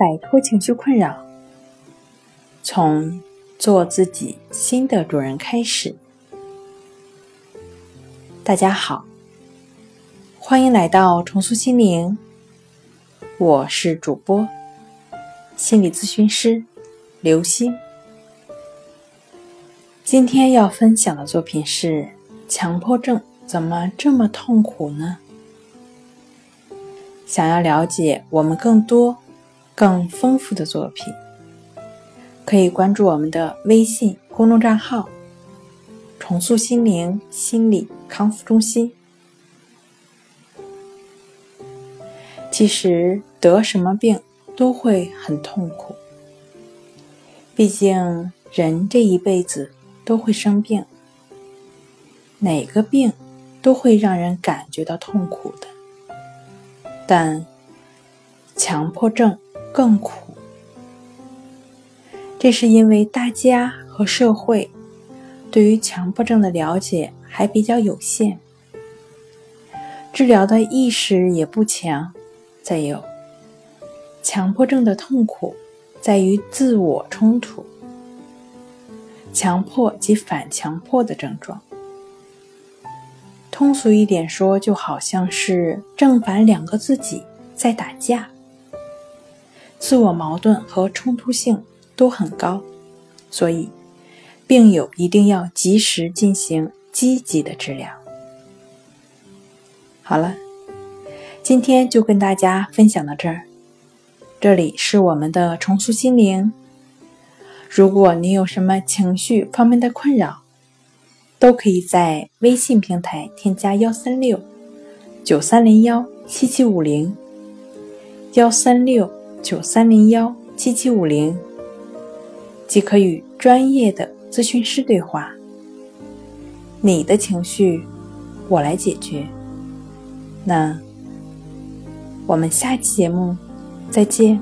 摆脱情绪困扰，从做自己新的主人开始。大家好，欢迎来到重塑心灵，我是主播心理咨询师刘星。今天要分享的作品是：强迫症怎么这么痛苦呢？想要了解我们更多、更丰富的作品，可以关注我们的微信公众账号“重塑心灵心理康复中心”。其实得什么病都会很痛苦，毕竟人这一辈子都会生病，哪个病都会让人感觉到痛苦的。但强迫症更苦，这是因为大家和社会对于强迫症的了解还比较有限，治疗的意识也不强。再有，强迫症的痛苦在于自我冲突、强迫及反强迫的症状。通俗一点说，就好像是正反两个自己在打架，自我矛盾和冲突性都很高，所以病友一定要及时进行积极的治疗。好了，今天就跟大家分享到这儿。这里是我们的重塑心灵。如果你有什么情绪方面的困扰，都可以在微信平台添加幺三六九三零幺七七五零，幺三六九三零幺七七五零，即可与专业的咨询师对话。你的情绪，我来解决。那我们下期节目再见。